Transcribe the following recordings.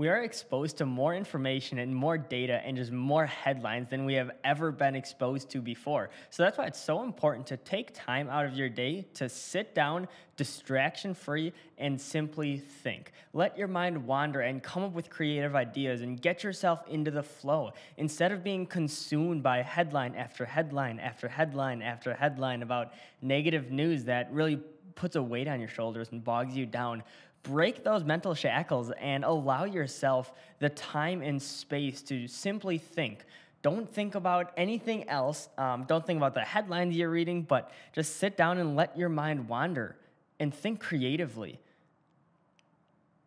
we are exposed to more information and more data and just more headlines than we have ever been exposed to before. So that's why it's so important to take time out of your day to sit down, distraction free, and simply think. Let your mind wander and come up with creative ideas and get yourself into the flow instead of being consumed by headline after headline after headline after headline about negative news that really puts a weight on your shoulders and bogs you down break those mental shackles and allow yourself the time and space to simply think. Don't think about anything else. Um, don't think about the headlines you're reading, but just sit down and let your mind wander and think creatively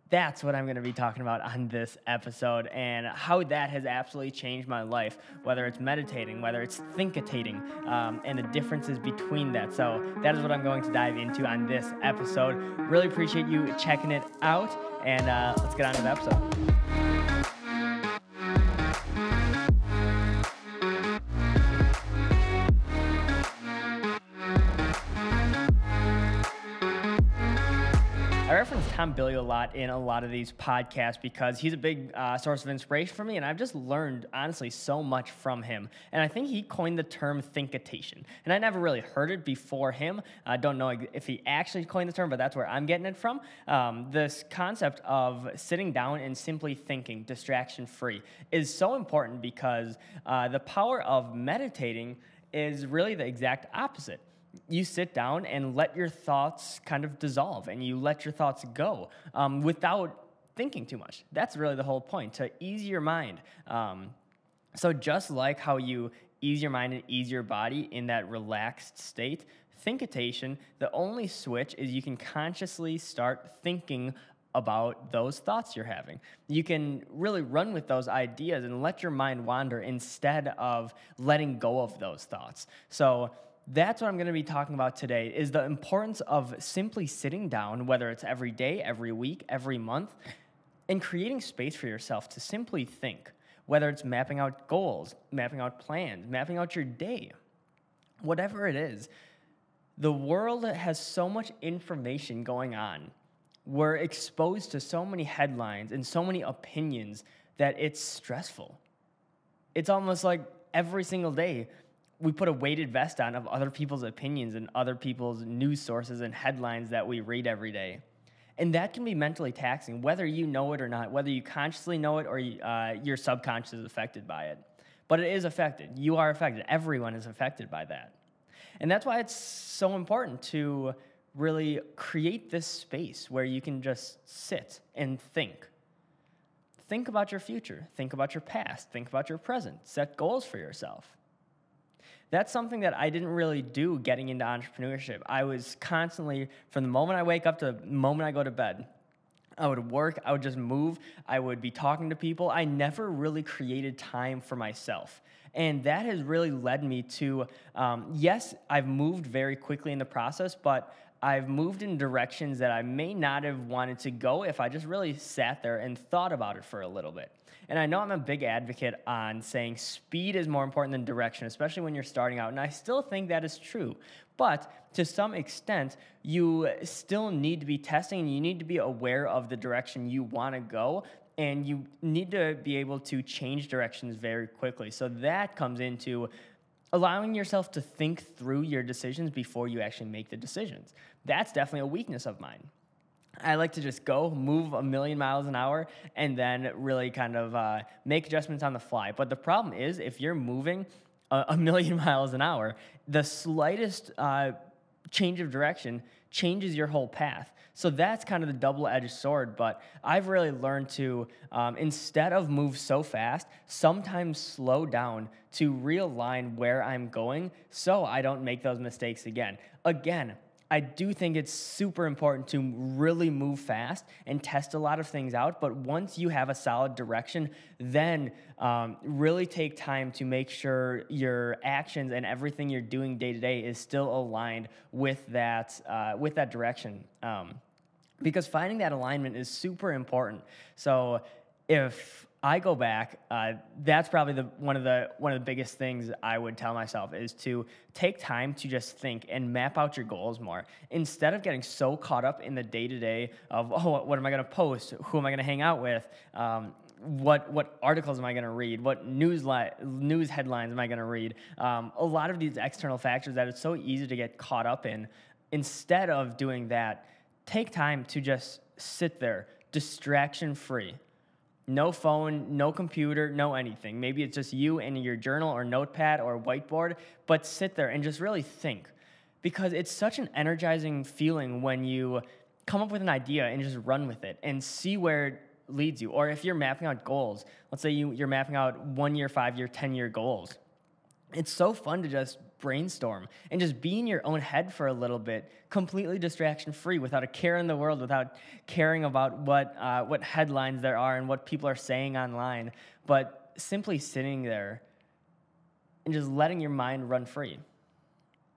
that's what I'm going to be talking about on this episode and how that has absolutely changed my life, whether it's meditating, whether it's thinkitating, um, and the differences between that. So, that is what I'm going to dive into on this episode. Really appreciate you checking it out, and uh, let's get on to the episode. Tom Bilyeu a lot in a lot of these podcasts because he's a big uh, source of inspiration for me, and I've just learned honestly so much from him. And I think he coined the term thinkitation, and I never really heard it before him. I don't know if he actually coined the term, but that's where I'm getting it from. Um, this concept of sitting down and simply thinking, distraction free, is so important because uh, the power of meditating is really the exact opposite you sit down and let your thoughts kind of dissolve and you let your thoughts go um, without thinking too much. That's really the whole point to ease your mind. Um, so, just like how you ease your mind and ease your body in that relaxed state, thinkitation, the only switch is you can consciously start thinking about those thoughts you're having. You can really run with those ideas and let your mind wander instead of letting go of those thoughts. So, that's what I'm going to be talking about today is the importance of simply sitting down, whether it's every day, every week, every month, and creating space for yourself to simply think, whether it's mapping out goals, mapping out plans, mapping out your day, whatever it is. The world has so much information going on. We're exposed to so many headlines and so many opinions that it's stressful. It's almost like every single day we put a weighted vest on of other people's opinions and other people's news sources and headlines that we read every day. And that can be mentally taxing, whether you know it or not, whether you consciously know it or uh, your subconscious is affected by it. But it is affected. You are affected. Everyone is affected by that. And that's why it's so important to really create this space where you can just sit and think. Think about your future, think about your past, think about your present, set goals for yourself that's something that I didn't really do getting into entrepreneurship. I was constantly, from the moment I wake up to the moment I go to bed, I would work, I would just move, I would be talking to people. I never really created time for myself. And that has really led me to, um, yes, I've moved very quickly in the process, but I've moved in directions that I may not have wanted to go if I just really sat there and thought about it for a little bit. And I know I'm a big advocate on saying speed is more important than direction, especially when you're starting out. And I still think that is true. But to some extent, you still need to be testing and you need to be aware of the direction you want to go. And you need to be able to change directions very quickly. So that comes into allowing yourself to think through your decisions before you actually make the decisions. That's definitely a weakness of mine. I like to just go, move a million miles an hour, and then really kind of uh, make adjustments on the fly. But the problem is, if you're moving a, a million miles an hour, the slightest uh, change of direction changes your whole path. So that's kind of the double edged sword. But I've really learned to, um, instead of move so fast, sometimes slow down to realign where I'm going so I don't make those mistakes again. Again, I do think it's super important to really move fast and test a lot of things out. But once you have a solid direction, then um, really take time to make sure your actions and everything you're doing day to day is still aligned with that uh, with that direction. Um, because finding that alignment is super important. So if I go back. Uh, that's probably the one of the one of the biggest things I would tell myself is to take time to just think and map out your goals more instead of getting so caught up in the day to day of oh what am I going to post, who am I going to hang out with, um, what what articles am I going to read? What news li- news headlines am I going to read? Um, a lot of these external factors that it's so easy to get caught up in. Instead of doing that, take time to just sit there, distraction free. No phone, no computer, no anything. Maybe it's just you and your journal or notepad or whiteboard, but sit there and just really think. Because it's such an energizing feeling when you come up with an idea and just run with it and see where it leads you. Or if you're mapping out goals, let's say you, you're mapping out one year, five year, 10 year goals. It's so fun to just brainstorm and just be in your own head for a little bit, completely distraction free, without a care in the world, without caring about what, uh, what headlines there are and what people are saying online, but simply sitting there and just letting your mind run free.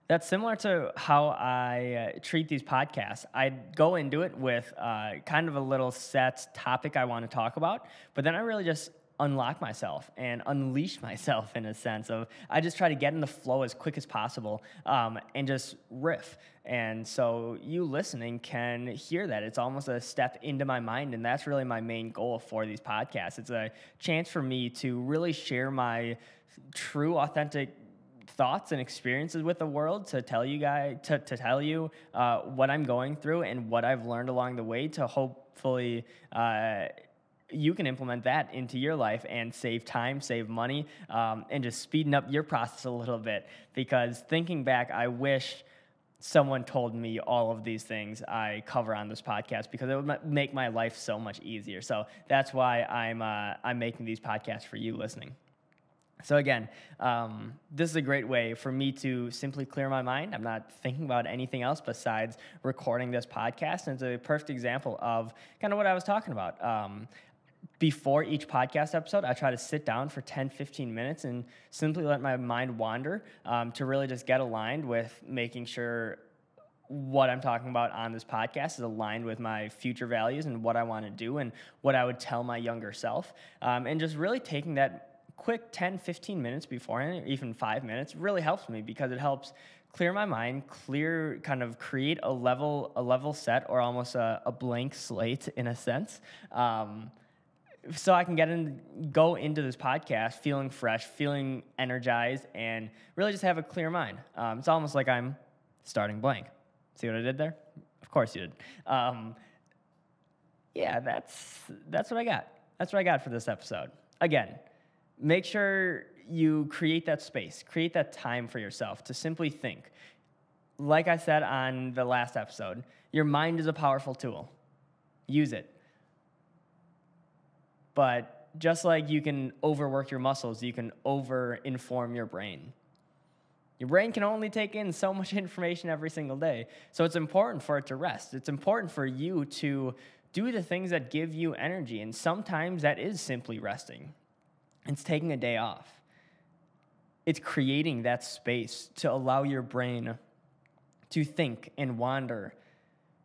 That's similar to how I uh, treat these podcasts. I go into it with uh, kind of a little set topic I want to talk about, but then I really just unlock myself and unleash myself in a sense of I just try to get in the flow as quick as possible um, and just riff. And so you listening can hear that. It's almost a step into my mind. And that's really my main goal for these podcasts. It's a chance for me to really share my true, authentic thoughts and experiences with the world to tell you guys to, to tell you uh, what i'm going through and what i've learned along the way to hopefully uh, you can implement that into your life and save time, save money, um, and just speeding up your process a little bit. Because thinking back, I wish someone told me all of these things I cover on this podcast because it would make my life so much easier. So that's why I'm uh, I'm making these podcasts for you listening. So, again, um, this is a great way for me to simply clear my mind. I'm not thinking about anything else besides recording this podcast. And it's a perfect example of kind of what I was talking about. Um, before each podcast episode, I try to sit down for 10, 15 minutes and simply let my mind wander um, to really just get aligned with making sure what I'm talking about on this podcast is aligned with my future values and what I want to do and what I would tell my younger self. Um, and just really taking that quick 10, 15 minutes beforehand, or even five minutes, really helps me because it helps clear my mind, clear, kind of create a level, a level set or almost a, a blank slate in a sense. Um, so I can get in, go into this podcast feeling fresh, feeling energized, and really just have a clear mind. Um, it's almost like I'm starting blank. See what I did there? Of course you did. Um, yeah, that's that's what I got. That's what I got for this episode. Again, make sure you create that space, create that time for yourself to simply think. Like I said on the last episode, your mind is a powerful tool. Use it. But just like you can overwork your muscles, you can over inform your brain. Your brain can only take in so much information every single day. So it's important for it to rest. It's important for you to do the things that give you energy. And sometimes that is simply resting. It's taking a day off. It's creating that space to allow your brain to think and wander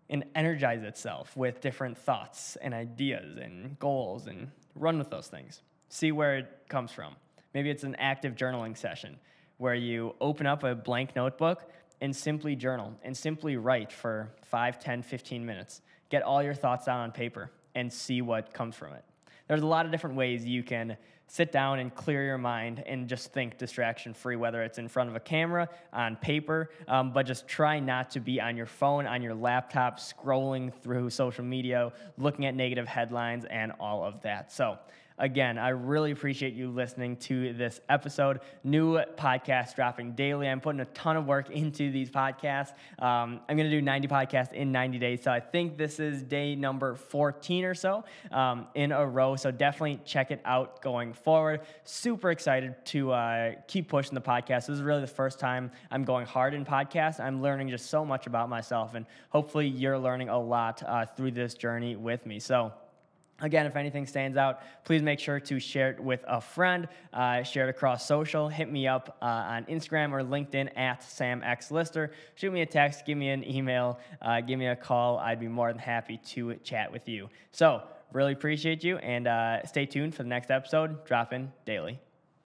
and energize itself with different thoughts and ideas and goals and run with those things. See where it comes from. Maybe it's an active journaling session where you open up a blank notebook and simply journal and simply write for 5, 10, 15 minutes. Get all your thoughts down on paper and see what comes from it. There's a lot of different ways you can sit down and clear your mind and just think distraction free, whether it's in front of a camera, on paper, um, but just try not to be on your phone, on your laptop, scrolling through social media, looking at negative headlines, and all of that. So, Again, I really appreciate you listening to this episode. New podcast dropping daily. I'm putting a ton of work into these podcasts. Um, I'm going to do 90 podcasts in 90 days. So I think this is day number 14 or so um, in a row. So definitely check it out going forward. Super excited to uh, keep pushing the podcast. This is really the first time I'm going hard in podcasts. I'm learning just so much about myself, and hopefully, you're learning a lot uh, through this journey with me. So, Again, if anything stands out, please make sure to share it with a friend, uh, share it across social. Hit me up uh, on Instagram or LinkedIn at Sam X Lister. Shoot me a text, give me an email, uh, give me a call. I'd be more than happy to chat with you. So, Really appreciate you. And uh, stay tuned for the next episode, dropping daily.